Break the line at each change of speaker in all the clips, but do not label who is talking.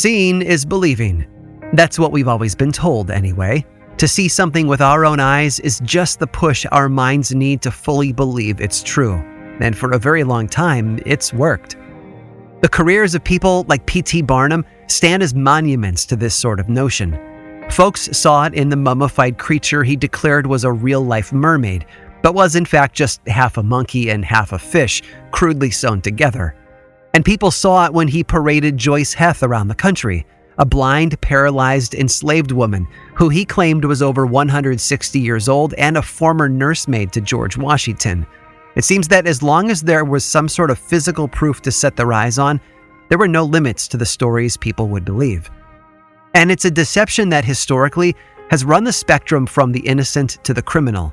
Seeing is believing. That's what we've always been told, anyway. To see something with our own eyes is just the push our minds need to fully believe it's true. And for a very long time, it's worked. The careers of people like P.T. Barnum stand as monuments to this sort of notion. Folks saw it in the mummified creature he declared was a real life mermaid, but was in fact just half a monkey and half a fish, crudely sewn together. And people saw it when he paraded Joice Heth around the country, a blind, paralyzed, enslaved woman who he claimed was over 160 years old and a former nursemaid to George Washington. It seems that as long as there was some sort of physical proof to set their eyes on, there were no limits to the stories people would believe. And it's a deception that historically has run the spectrum from the innocent to the criminal.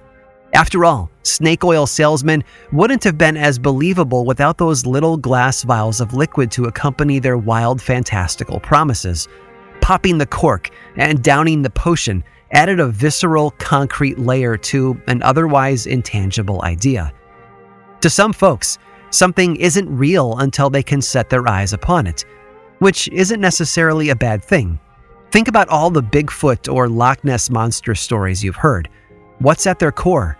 After all, snake oil salesmen wouldn't have been as believable without those little glass vials of liquid to accompany their wild, fantastical promises. Popping the cork and downing the potion added a visceral, concrete layer to an otherwise intangible idea. To some folks, something isn't real until they can set their eyes upon it, which isn't necessarily a bad thing. Think about all the Bigfoot or Loch Ness monster stories you've heard. What's at their core?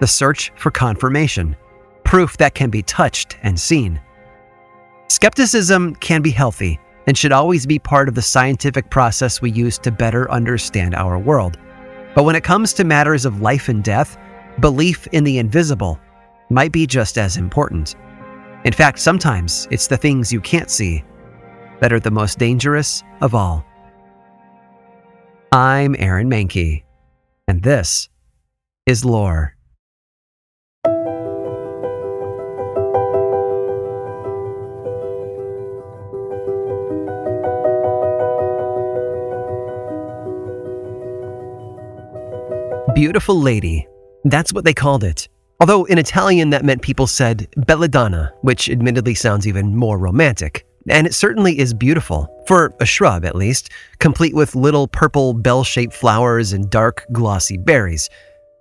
The search for confirmation, proof that can be touched and seen. Skepticism can be healthy and should always be part of the scientific process we use to better understand our world. But when it comes to matters of life and death, belief in the invisible might be just as important. In fact, sometimes it's the things you can't see that are the most dangerous of all. I'm Aaron Mahnke, and this is Lore. Beautiful lady. That's what they called it. Although in Italian that meant people said belladonna, which admittedly sounds even more romantic. And it certainly is beautiful, for a shrub at least, complete with little purple bell shaped flowers and dark, glossy berries.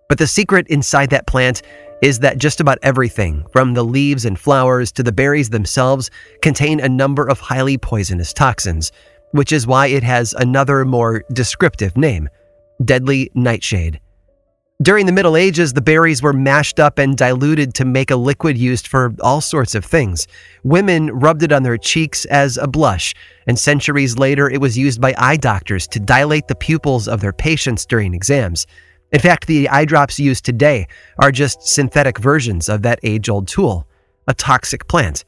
But the secret inside that plant is that just about everything, from the leaves and flowers to the berries themselves, contain a number of highly poisonous toxins, which is why it has another more descriptive name deadly nightshade. During the Middle Ages, the berries were mashed up and diluted to make a liquid used for all sorts of things. Women rubbed it on their cheeks as a blush, and centuries later, it was used by eye doctors to dilate the pupils of their patients during exams. In fact, the eye drops used today are just synthetic versions of that age old tool, a toxic plant.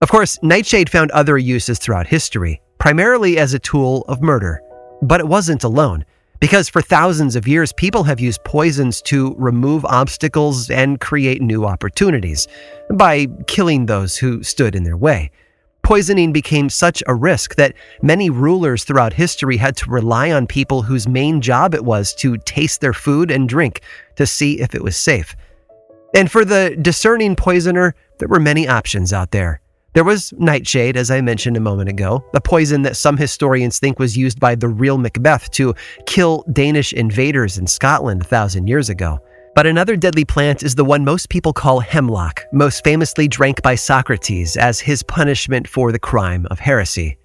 Of course, nightshade found other uses throughout history, primarily as a tool of murder. But it wasn't alone. Because for thousands of years, people have used poisons to remove obstacles and create new opportunities by killing those who stood in their way. Poisoning became such a risk that many rulers throughout history had to rely on people whose main job it was to taste their food and drink to see if it was safe. And for the discerning poisoner, there were many options out there. There was nightshade, as I mentioned a moment ago, a poison that some historians think was used by the real Macbeth to kill Danish invaders in Scotland a thousand years ago. But another deadly plant is the one most people call hemlock, most famously drank by Socrates as his punishment for the crime of heresy.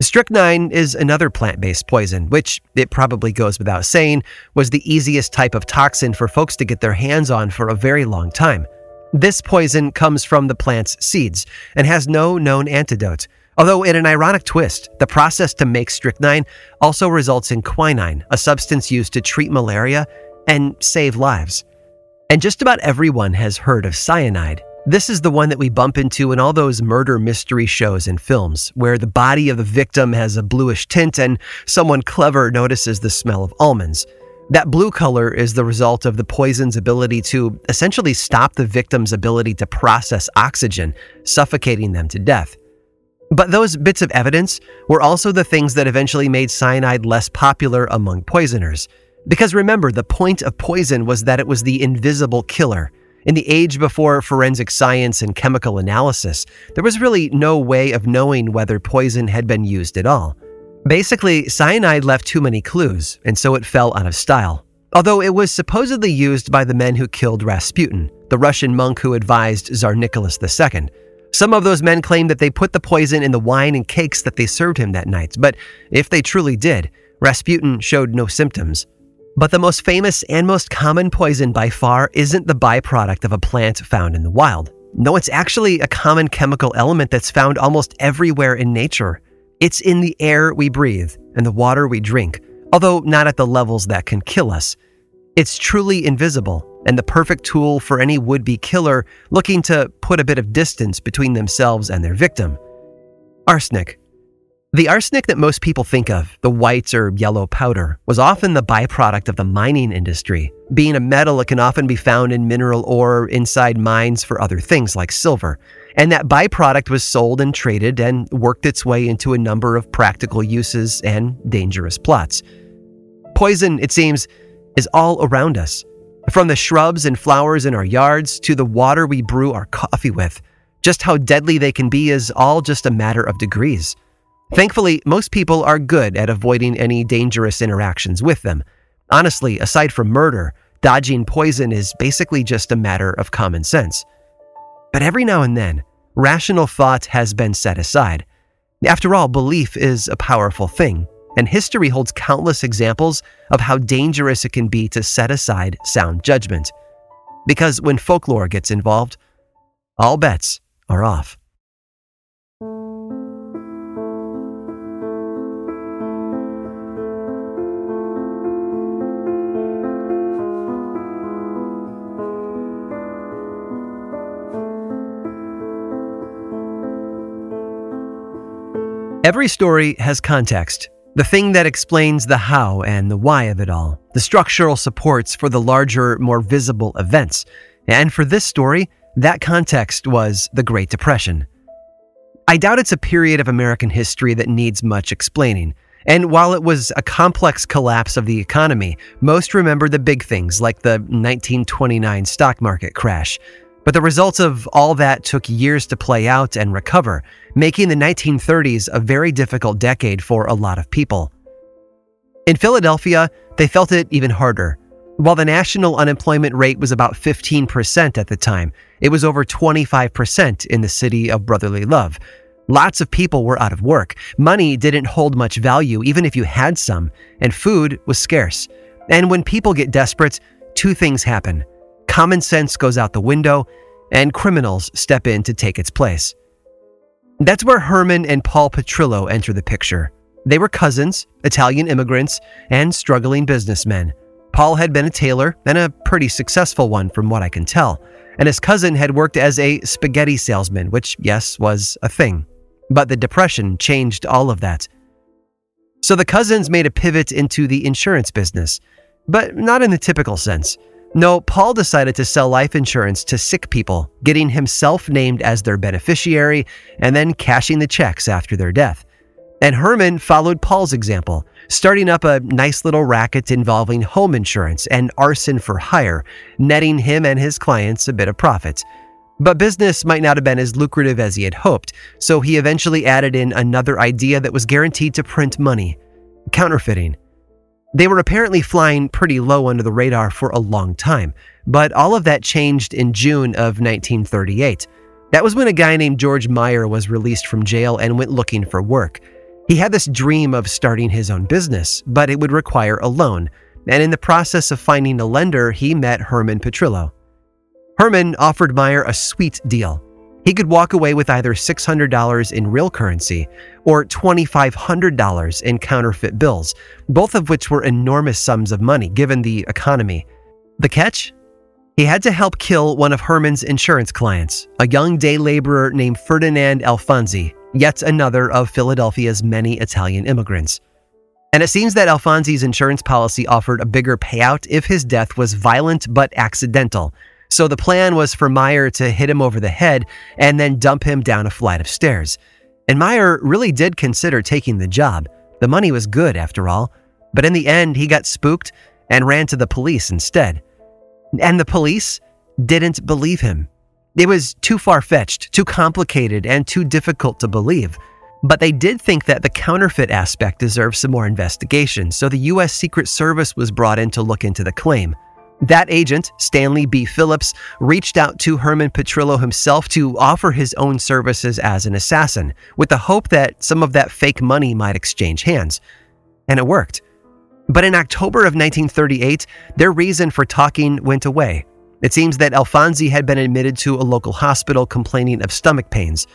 Strychnine is another plant based poison, which, it probably goes without saying, was the easiest type of toxin for folks to get their hands on for a very long time. This poison comes from the plant's seeds and has no known antidote. Although, in an ironic twist, the process to make strychnine also results in quinine, a substance used to treat malaria and save lives. And just about everyone has heard of cyanide. This is the one that we bump into in all those murder mystery shows and films, where the body of the victim has a bluish tint and someone clever notices the smell of almonds. That blue color is the result of the poison's ability to essentially stop the victim's ability to process oxygen, suffocating them to death. But those bits of evidence were also the things that eventually made cyanide less popular among poisoners. Because remember, the point of poison was that it was the invisible killer. In the age before forensic science and chemical analysis, there was really no way of knowing whether poison had been used at all. Basically, cyanide left too many clues, and so it fell out of style. Although it was supposedly used by the men who killed Rasputin, the Russian monk who advised Tsar Nicholas II. Some of those men claim that they put the poison in the wine and cakes that they served him that night, but if they truly did, Rasputin showed no symptoms. But the most famous and most common poison by far isn't the byproduct of a plant found in the wild. No, it's actually a common chemical element that's found almost everywhere in nature. It's in the air we breathe and the water we drink, although not at the levels that can kill us. It's truly invisible and the perfect tool for any would be killer looking to put a bit of distance between themselves and their victim. Arsenic. The arsenic that most people think of, the white or yellow powder, was often the byproduct of the mining industry. Being a metal, it can often be found in mineral ore inside mines for other things like silver. And that byproduct was sold and traded and worked its way into a number of practical uses and dangerous plots. Poison, it seems, is all around us. From the shrubs and flowers in our yards to the water we brew our coffee with. Just how deadly they can be is all just a matter of degrees. Thankfully, most people are good at avoiding any dangerous interactions with them. Honestly, aside from murder, dodging poison is basically just a matter of common sense. But every now and then, rational thought has been set aside. After all, belief is a powerful thing, and history holds countless examples of how dangerous it can be to set aside sound judgment. Because when folklore gets involved, all bets are off. Every story has context, the thing that explains the how and the why of it all, the structural supports for the larger, more visible events. And for this story, that context was the Great Depression. I doubt it's a period of American history that needs much explaining. And while it was a complex collapse of the economy, most remember the big things like the 1929 stock market crash, but the results of all that took years to play out and recover, making the 1930s a very difficult decade for a lot of people. In Philadelphia, they felt it even harder. While the national unemployment rate was about 15% at the time, it was over 25% in the city of brotherly love. Lots of people were out of work. Money didn't hold much value, even if you had some, and food was scarce. And when people get desperate, two things happen common sense goes out the window, and criminals step in to take its place. That's where Herman and Paul Petrillo enter the picture. They were cousins, Italian immigrants, and struggling businessmen. Paul had been a tailor, and a pretty successful one from what I can tell, and his cousin had worked as a spaghetti salesman, which, yes, was a thing. But the Depression changed all of that. So the cousins made a pivot into the insurance business, but not in the typical sense. No, Paul decided to sell life insurance to sick people, getting himself named as their beneficiary and then cashing the checks after their death. And Herman followed Paul's example, starting up a nice little racket involving home insurance and arson for hire, netting him and his clients a bit of profit. But business might not have been as lucrative as he had hoped, so he eventually added in another idea that was guaranteed to print money counterfeiting. They were apparently flying pretty low under the radar for a long time, but all of that changed in June of 1938. That was when a guy named George Meyer was released from jail and went looking for work. He had this dream of starting his own business, but it would require a loan, and in the process of finding a lender, he met Herman Petrillo. Herman offered Meyer a sweet deal. He could walk away with either $600 in real currency or $2,500 in counterfeit bills, both of which were enormous sums of money given the economy. The catch? He had to help kill one of Herman's insurance clients, a young day laborer named Ferdinand Alfonsi, yet another of Philadelphia's many Italian immigrants. And it seems that Alfonsi's insurance policy offered a bigger payout if his death was violent but accidental, so the plan was for Meyer to hit him over the head and then dump him down a flight of stairs. And Meyer really did consider taking the job. The money was good, after all. But in the end, he got spooked and ran to the police instead. And the police didn't believe him. It was too far fetched, too complicated, and too difficult to believe. But they did think that the counterfeit aspect deserved some more investigation, so the U.S. Secret Service was brought in to look into the claim. That agent, Stanley B. Phillips, reached out to Herman Petrillo himself to offer his own services as an assassin, with the hope that some of that fake money might exchange hands. And it worked. But in October of 1938, their reason for talking went away. It seems that Alfonsi had been admitted to a local hospital complaining of stomach pains.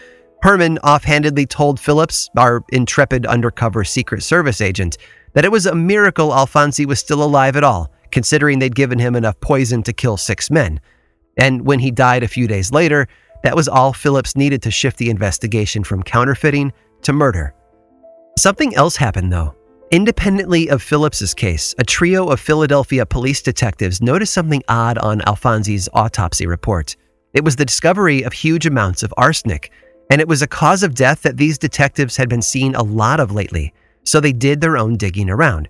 Herman offhandedly told Phillips, our intrepid undercover Secret Service agent, that it was a miracle Alfonsi was still alive at all considering they'd given him enough poison to kill six men. And when he died a few days later, that was all Phillips needed to shift the investigation from counterfeiting to murder. Something else happened, though. Independently of Phillips's case, a trio of Philadelphia police detectives noticed something odd on Alfonsi's autopsy report. It was the discovery of huge amounts of arsenic, and it was a cause of death that these detectives had been seeing a lot of lately, so they did their own digging around.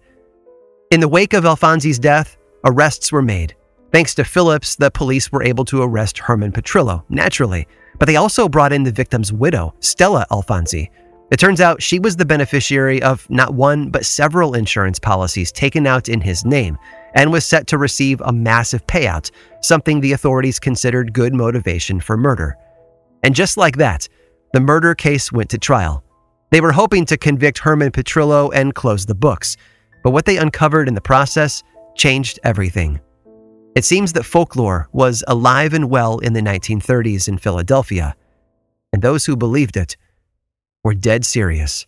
In the wake of Alfonsi's death, arrests were made. Thanks to Phillips, the police were able to arrest Herman Petrillo, naturally, but they also brought in the victim's widow, Stella Alfonsi. It turns out she was the beneficiary of not one, but several insurance policies taken out in his name and was set to receive a massive payout, something the authorities considered good motivation for murder. And just like that, the murder case went to trial. They were hoping to convict Herman Petrillo and close the books. But what they uncovered in the process changed everything. It seems that folklore was alive and well in the 1930s in Philadelphia, and those who believed it were dead serious.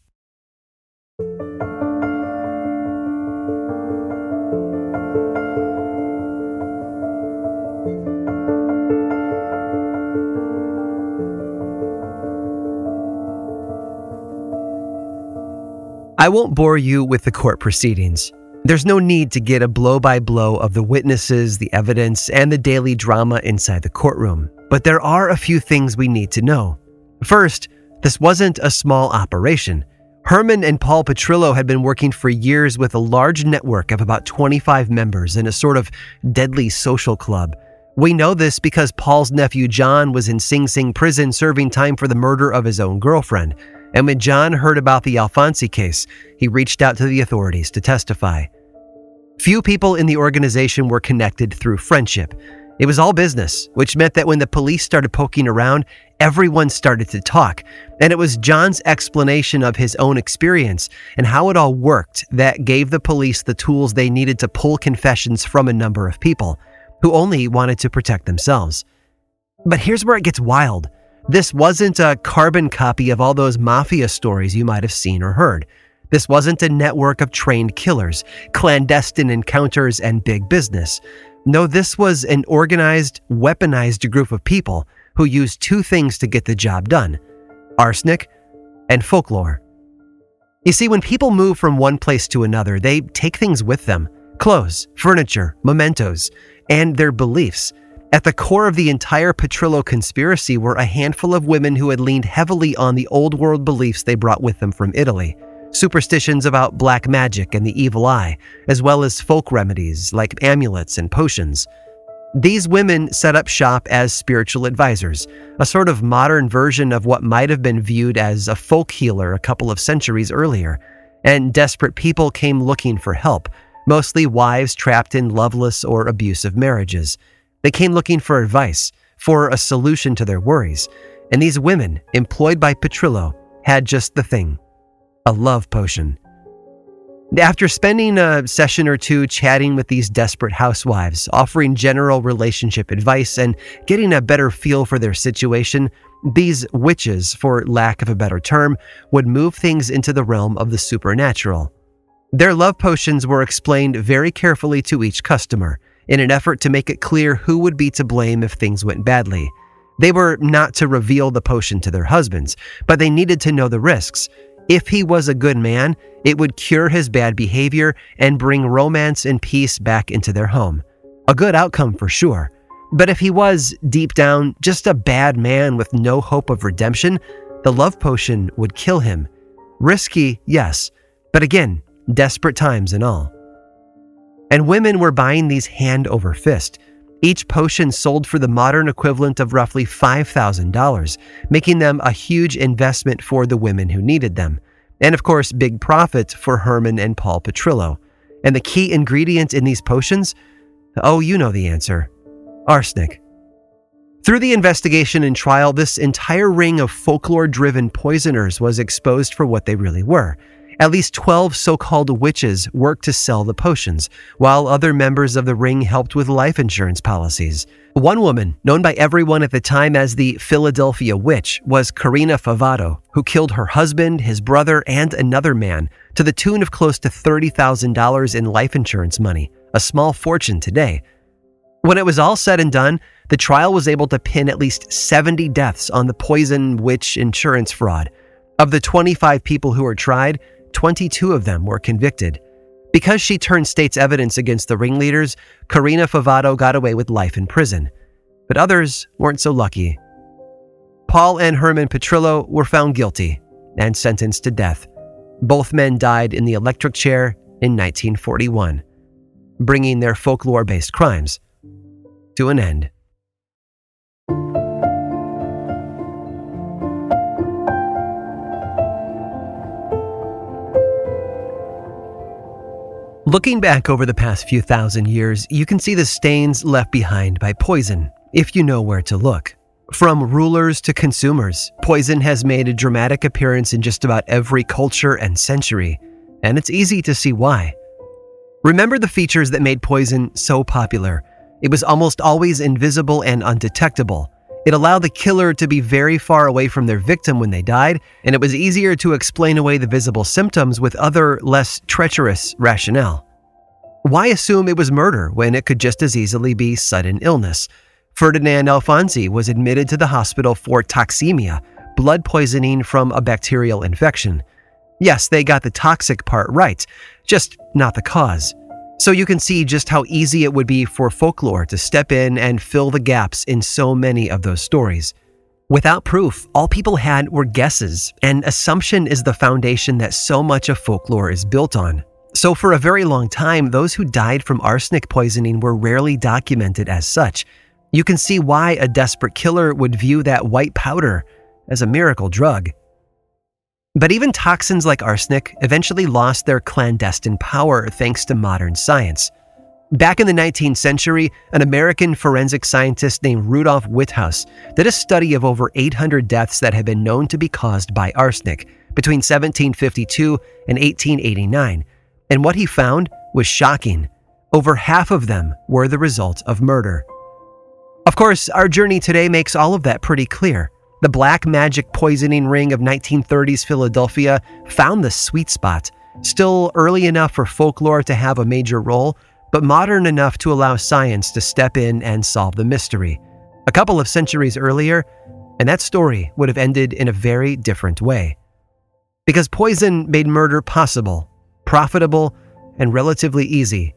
I won't bore you with the court proceedings. There's no need to get a blow by blow of the witnesses, the evidence, and the daily drama inside the courtroom, but there are a few things we need to know. First, this wasn't a small operation. Herman and Paul Petrillo had been working for years with a large network of about 25 members in a sort of deadly social club. We know this because Paul's nephew John was in Sing Sing prison serving time for the murder of his own girlfriend. And when John heard about the Alfonsi case, he reached out to the authorities to testify. Few people in the organization were connected through friendship. It was all business, which meant that when the police started poking around, everyone started to talk. And it was John's explanation of his own experience and how it all worked that gave the police the tools they needed to pull confessions from a number of people who only wanted to protect themselves. But here's where it gets wild. This wasn't a carbon copy of all those mafia stories you might have seen or heard. This wasn't a network of trained killers, clandestine encounters, and big business. No, this was an organized, weaponized group of people who used two things to get the job done arsenic and folklore. You see, when people move from one place to another, they take things with them clothes, furniture, mementos, and their beliefs. At the core of the entire Petrillo conspiracy were a handful of women who had leaned heavily on the old world beliefs they brought with them from Italy. Superstitions about black magic and the evil eye, as well as folk remedies like amulets and potions. These women set up shop as spiritual advisors, a sort of modern version of what might have been viewed as a folk healer a couple of centuries earlier. And desperate people came looking for help, mostly wives trapped in loveless or abusive marriages. They came looking for advice, for a solution to their worries, and these women, employed by Petrillo, had just the thing a love potion. After spending a session or two chatting with these desperate housewives, offering general relationship advice, and getting a better feel for their situation, these witches, for lack of a better term, would move things into the realm of the supernatural. Their love potions were explained very carefully to each customer, in an effort to make it clear who would be to blame if things went badly. They were not to reveal the potion to their husbands, but they needed to know the risks. If he was a good man, it would cure his bad behavior and bring romance and peace back into their home. A good outcome for sure. But if he was, deep down, just a bad man with no hope of redemption, the love potion would kill him. Risky, yes, but again, desperate times and all and women were buying these hand over fist. Each potion sold for the modern equivalent of roughly $5,000, making them a huge investment for the women who needed them. And of course, big profits for Herman and Paul Petrillo. And the key ingredient in these potions? Oh, you know the answer arsenic. Through the investigation and trial, this entire ring of folklore driven poisoners was exposed for what they really were. At least 12 so called witches worked to sell the potions, while other members of the ring helped with life insurance policies. One woman, known by everyone at the time as the Philadelphia Witch, was Carina Favato, who killed her husband, his brother, and another man to the tune of close to $30,000 in life insurance money, a small fortune today. When it was all said and done, the trial was able to pin at least 70 deaths on the poison witch insurance fraud. Of the 25 people who were tried, 22 of them were convicted. Because she turned state's evidence against the ringleaders, Carina Favato got away with life in prison. But others weren't so lucky. Paul and Herman Petrillo were found guilty and sentenced to death. Both men died in the electric chair in 1941, bringing their folklore based crimes to an end. Looking back over the past few thousand years, you can see the stains left behind by poison, if you know where to look. From rulers to consumers, poison has made a dramatic appearance in just about every culture and century, and it's easy to see why. Remember the features that made poison so popular. It was almost always invisible and undetectable. It allowed the killer to be very far away from their victim when they died, and it was easier to explain away the visible symptoms with other, less treacherous rationale. Why assume it was murder when it could just as easily be sudden illness? Ferdinand Alfonsi was admitted to the hospital for toxemia, blood poisoning from a bacterial infection. Yes, they got the toxic part right, just not the cause. So you can see just how easy it would be for folklore to step in and fill the gaps in so many of those stories. Without proof, all people had were guesses, and assumption is the foundation that so much of folklore is built on. So, for a very long time, those who died from arsenic poisoning were rarely documented as such. You can see why a desperate killer would view that white powder as a miracle drug. But even toxins like arsenic eventually lost their clandestine power thanks to modern science. Back in the 19th century, an American forensic scientist named Rudolf Witthaus did a study of over 800 deaths that had been known to be caused by arsenic between 1752 and 1889. And what he found was shocking. Over half of them were the result of murder. Of course, our journey today makes all of that pretty clear. The black magic poisoning ring of 1930s Philadelphia found the sweet spot, still early enough for folklore to have a major role, but modern enough to allow science to step in and solve the mystery. A couple of centuries earlier, and that story would have ended in a very different way. Because poison made murder possible, profitable, and relatively easy,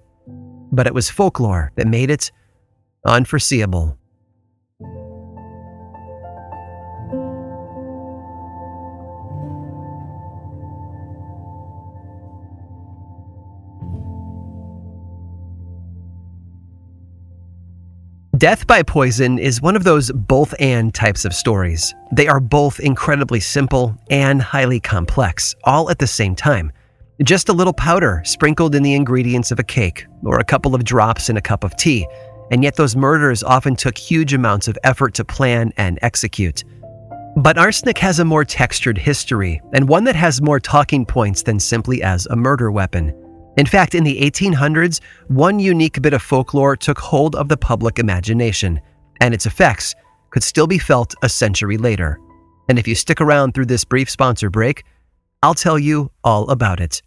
but it was folklore that made it unforeseeable. Death by poison is one of those both and types of stories. They are both incredibly simple and highly complex, all at the same time. Just a little powder sprinkled in the ingredients of a cake, or a couple of drops in a cup of tea, and yet those murders often took huge amounts of effort to plan and execute. But arsenic has a more textured history, and one that has more talking points than simply as a murder weapon. In fact, in the 1800s, one unique bit of folklore took hold of the public imagination, and its effects could still be felt a century later. And if you stick around through this brief sponsor break, I'll tell you all about it.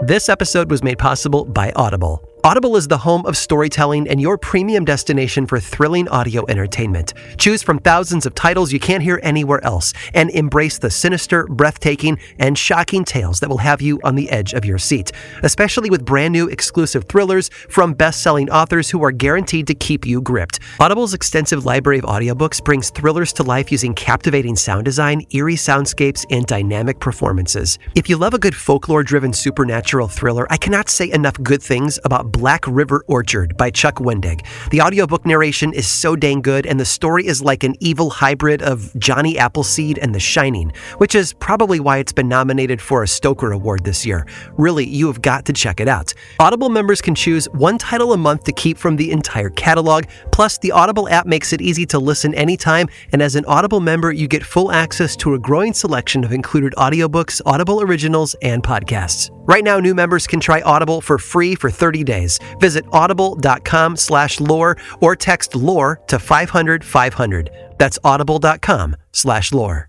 This episode was made possible by Audible. Audible is the home of storytelling and your premium destination for thrilling audio entertainment. Choose from thousands of titles you can't hear anywhere else and embrace the sinister, breathtaking, and shocking tales that will have you on the edge of your seat, especially with brand new exclusive thrillers from best selling authors who are guaranteed to keep you gripped. Audible's extensive library of audiobooks brings thrillers to life using captivating sound design, eerie soundscapes, and dynamic performances. If you love a good folklore driven supernatural thriller, I cannot say enough good things about Black River Orchard by Chuck Wendig. The audiobook narration is so dang good, and the story is like an evil hybrid of Johnny Appleseed and The Shining, which is probably why it's been nominated for a Stoker Award this year. Really, you have got to check it out. Audible members can choose one title a month to keep from the entire catalog. Plus, the Audible app makes it easy to listen anytime, and as an Audible member, you get full access to a growing selection of included audiobooks, Audible originals, and podcasts. Right now, new members can try Audible for free for 30 days. Visit audible.com slash lore or text lore to 500 500. That's audible.com slash lore.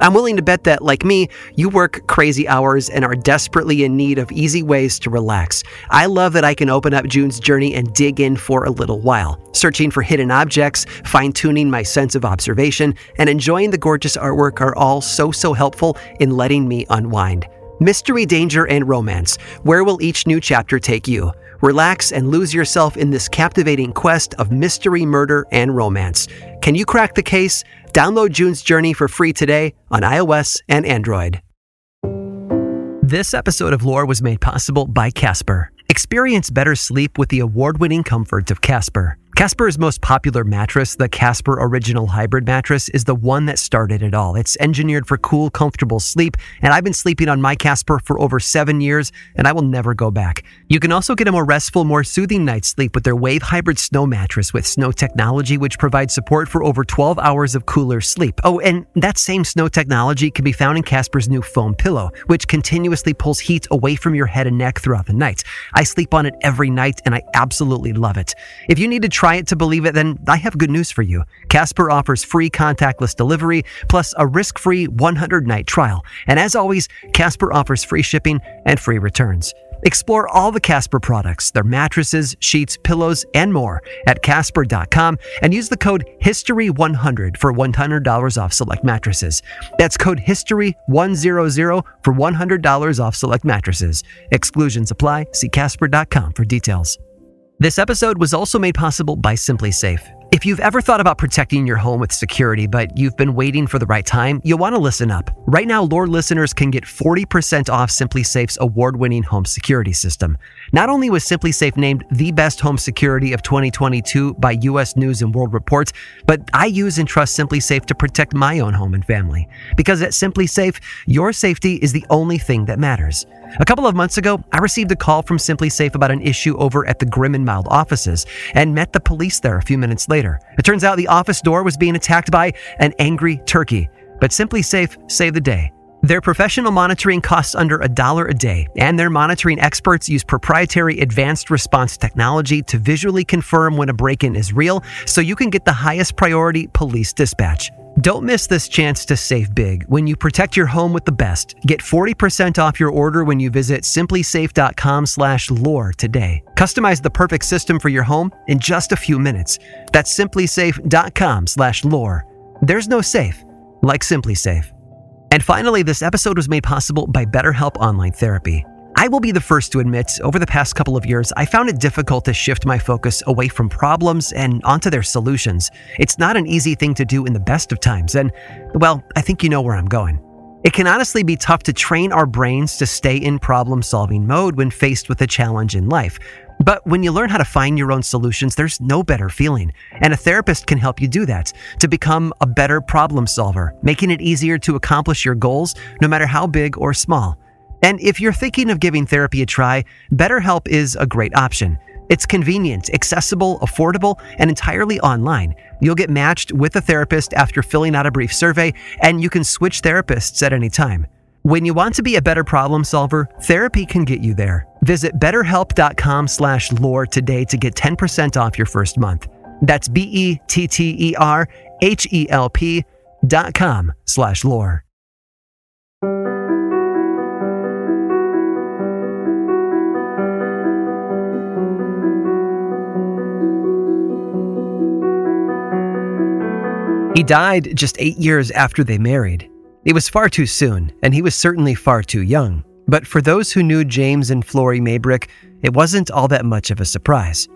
I'm willing to bet that, like me, you work crazy hours and are desperately in need of easy ways to relax. I love that I can open up June's journey and dig in for a little while, searching for hidden objects, fine tuning my sense of observation, and enjoying the gorgeous artwork are all so, so helpful in letting me unwind. Mystery, danger, and romance. Where will each new chapter take you? Relax and lose yourself in this captivating quest of mystery, murder, and romance. Can you crack the case? Download June's Journey for free today on iOS and Android. This episode of Lore was made possible by Casper. Experience better sleep with the award winning comfort of Casper. Casper's most popular mattress, the Casper Original Hybrid Mattress, is the one that started it all. It's engineered for cool, comfortable sleep, and I've been sleeping on my Casper for over seven years, and I will never go back. You can also get a more restful, more soothing night's sleep with their Wave Hybrid Snow Mattress with snow technology, which provides support for over 12 hours of cooler sleep. Oh, and that same snow technology can be found in Casper's new foam pillow, which continuously pulls heat away from your head and neck throughout the night. I sleep on it every night, and I absolutely love it. If you need to try try it to believe it, then I have good news for you. Casper offers free contactless delivery plus a risk free 100 night trial. And as always, Casper offers free shipping and free returns. Explore all the Casper products, their mattresses, sheets, pillows, and more at Casper.com and use the code HISTORY100 for $100 off select mattresses. That's code HISTORY100 for $100 off select mattresses. Exclusions apply. See Casper.com for details. This episode was also made possible by SimpliSafe. If you've ever thought about protecting your home with security, but you've been waiting for the right time, you'll want to listen up. Right now, Lore listeners can get 40% off SimpliSafe's award winning home security system. Not only was SimpliSafe named the best home security of 2022 by US News and World Report, but I use and trust SimpliSafe to protect my own home and family. Because at SimpliSafe, your safety is the only thing that matters. A couple of months ago, I received a call from SimpliSafe about an issue over at the Grim and Mild offices and met the police there a few minutes later. It turns out the office door was being attacked by an angry turkey, but SimpliSafe saved the day. Their professional monitoring costs under a dollar a day, and their monitoring experts use proprietary advanced response technology to visually confirm when a break in is real so you can get the highest priority police dispatch. Don't miss this chance to save big when you protect your home with the best. Get 40% off your order when you visit simplisafe.com/lore today. Customize the perfect system for your home in just a few minutes. That's simplisafe.com/lore. There's no safe like SimpliSafe. And finally, this episode was made possible by BetterHelp Online Therapy. I will be the first to admit, over the past couple of years, I found it difficult to shift my focus away from problems and onto their solutions. It's not an easy thing to do in the best of times, and, well, I think you know where I'm going. It can honestly be tough to train our brains to stay in problem solving mode when faced with a challenge in life. But when you learn how to find your own solutions, there's no better feeling. And a therapist can help you do that to become a better problem solver, making it easier to accomplish your goals, no matter how big or small. And if you're thinking of giving therapy a try, BetterHelp is a great option. It's convenient, accessible, affordable, and entirely online. You'll get matched with a therapist after filling out a brief survey, and you can switch therapists at any time. When you want to be a better problem solver, therapy can get you there. Visit betterhelp.com/lore today to get 10% off your first month. That's B E T T E R H E L P dot com slash lore. He died just eight years after they married. It was far too soon, and he was certainly far too young. But for those who knew James and Florrie Maybrick, it wasn't all that much of a surprise.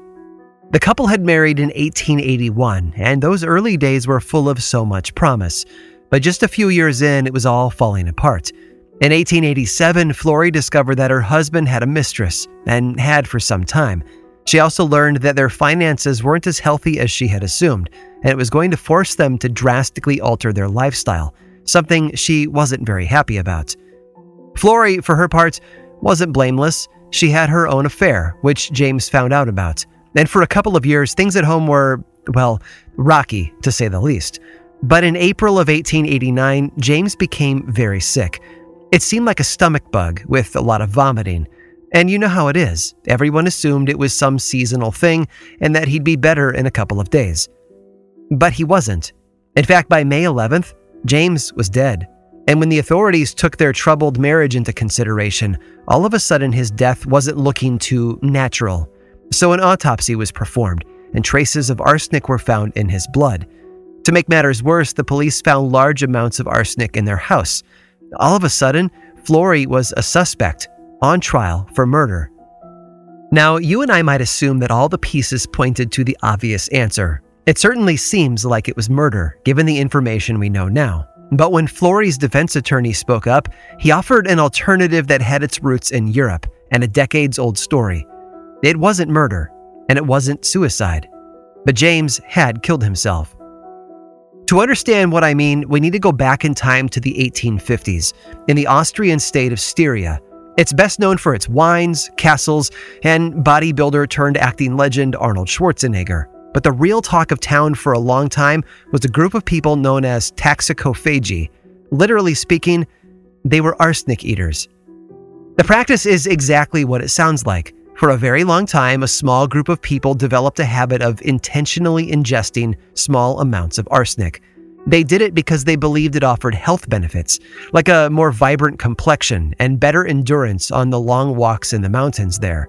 The couple had married in 1881, and those early days were full of so much promise. But just a few years in, it was all falling apart. In 1887, Florrie discovered that her husband had a mistress, and had for some time. She also learned that their finances weren't as healthy as she had assumed, and it was going to force them to drastically alter their lifestyle, something she wasn't very happy about. Florrie, for her part, wasn't blameless. She had her own affair, which James found out about. And for a couple of years, things at home were, well, rocky, to say the least. But in April of 1889, James became very sick. It seemed like a stomach bug with a lot of vomiting. And you know how it is. Everyone assumed it was some seasonal thing and that he'd be better in a couple of days. But he wasn't. In fact, by May 11th, James was dead. And when the authorities took their troubled marriage into consideration, all of a sudden his death wasn't looking too natural. So an autopsy was performed, and traces of arsenic were found in his blood. To make matters worse, the police found large amounts of arsenic in their house. All of a sudden, Florrie was a suspect on trial for murder. Now, you and I might assume that all the pieces pointed to the obvious answer. It certainly seems like it was murder, given the information we know now. But when Florrie's defense attorney spoke up, he offered an alternative that had its roots in Europe and a decades old story. It wasn't murder, and it wasn't suicide. But James had killed himself. To understand what I mean, we need to go back in time to the 1850s, in the Austrian state of Styria, it's best known for its wines, castles, and bodybuilder turned acting legend Arnold Schwarzenegger. But the real talk of town for a long time was a group of people known as toxicophagi. Literally speaking, they were arsenic eaters. The practice is exactly what it sounds like. For a very long time, a small group of people developed a habit of intentionally ingesting small amounts of arsenic. They did it because they believed it offered health benefits, like a more vibrant complexion and better endurance on the long walks in the mountains there.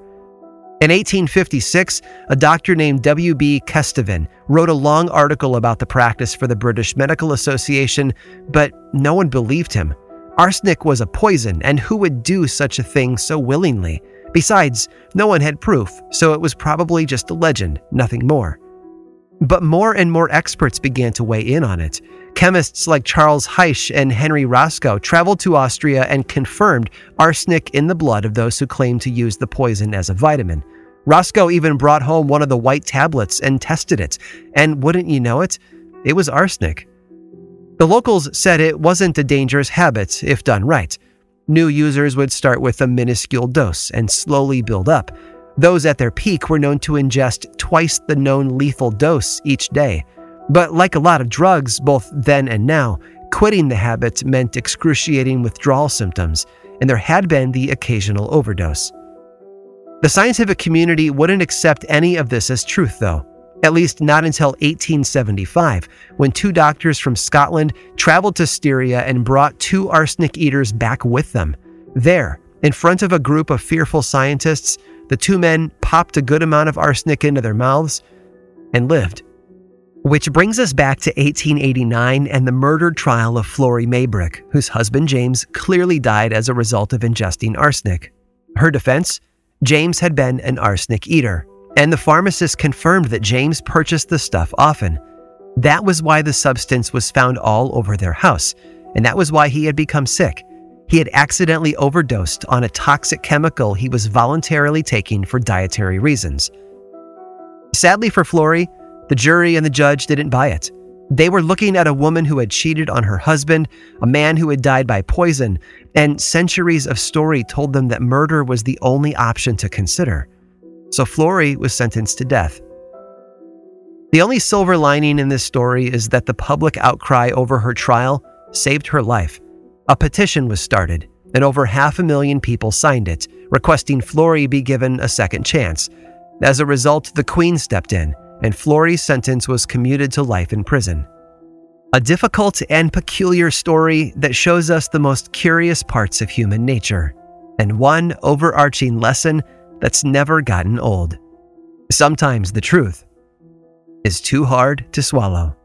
In 1856, a doctor named W.B. Kesteven wrote a long article about the practice for the British Medical Association, but no one believed him. Arsenic was a poison, and who would do such a thing so willingly? Besides, no one had proof, so it was probably just a legend, nothing more. But more and more experts began to weigh in on it. Chemists like Charles Heisch and Henry Roscoe traveled to Austria and confirmed arsenic in the blood of those who claimed to use the poison as a vitamin. Roscoe even brought home one of the white tablets and tested it, and wouldn't you know it, it was arsenic. The locals said it wasn't a dangerous habit if done right. New users would start with a minuscule dose and slowly build up. Those at their peak were known to ingest twice the known lethal dose each day. But like a lot of drugs, both then and now, quitting the habit meant excruciating withdrawal symptoms, and there had been the occasional overdose. The scientific community wouldn't accept any of this as truth, though, at least not until 1875, when two doctors from Scotland traveled to Styria and brought two arsenic eaters back with them. There, in front of a group of fearful scientists, the two men popped a good amount of arsenic into their mouths and lived. Which brings us back to 1889 and the murdered trial of Florrie Maybrick, whose husband James clearly died as a result of ingesting arsenic. Her defense James had been an arsenic eater, and the pharmacist confirmed that James purchased the stuff often. That was why the substance was found all over their house, and that was why he had become sick. He had accidentally overdosed on a toxic chemical he was voluntarily taking for dietary reasons. Sadly for Florrie, the jury and the judge didn't buy it. They were looking at a woman who had cheated on her husband, a man who had died by poison, and centuries of story told them that murder was the only option to consider. So Florrie was sentenced to death. The only silver lining in this story is that the public outcry over her trial saved her life. A petition was started, and over half a million people signed it, requesting Florrie be given a second chance. As a result, the Queen stepped in and Florrie's sentence was commuted to life in prison. A difficult and peculiar story that shows us the most curious parts of human nature, and one overarching lesson that's never gotten old. Sometimes the truth is too hard to swallow.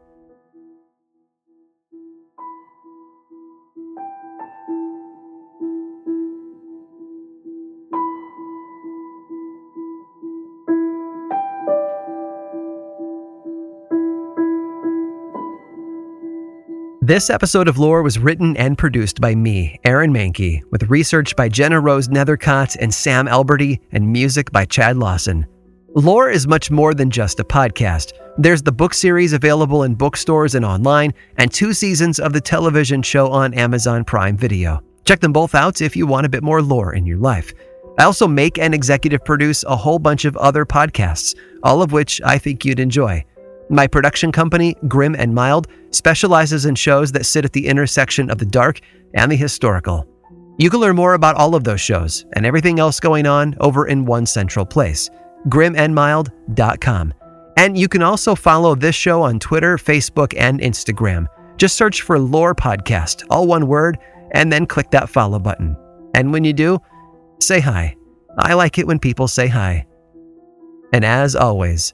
This episode of Lore was written and produced by me, Aaron Mahnke, with research by Jenna Rose Nethercott and Sam Alberty, and music by Chad Lawson. Lore is much more than just a podcast. There's the book series available in bookstores and online, and two seasons of the television show on Amazon Prime Video. Check them both out if you want a bit more lore in your life. I also make and executive produce a whole bunch of other podcasts, all of which I think you'd enjoy. My production company, Grim and Mild, specializes in shows that sit at the intersection of the dark and the historical. You can learn more about all of those shows and everything else going on over in one central place, grimandmild.com. And you can also follow this show on Twitter, Facebook, and Instagram. Just search for Lore Podcast, all one word, and then click that follow button. And when you do, say hi. I like it when people say hi. And as always,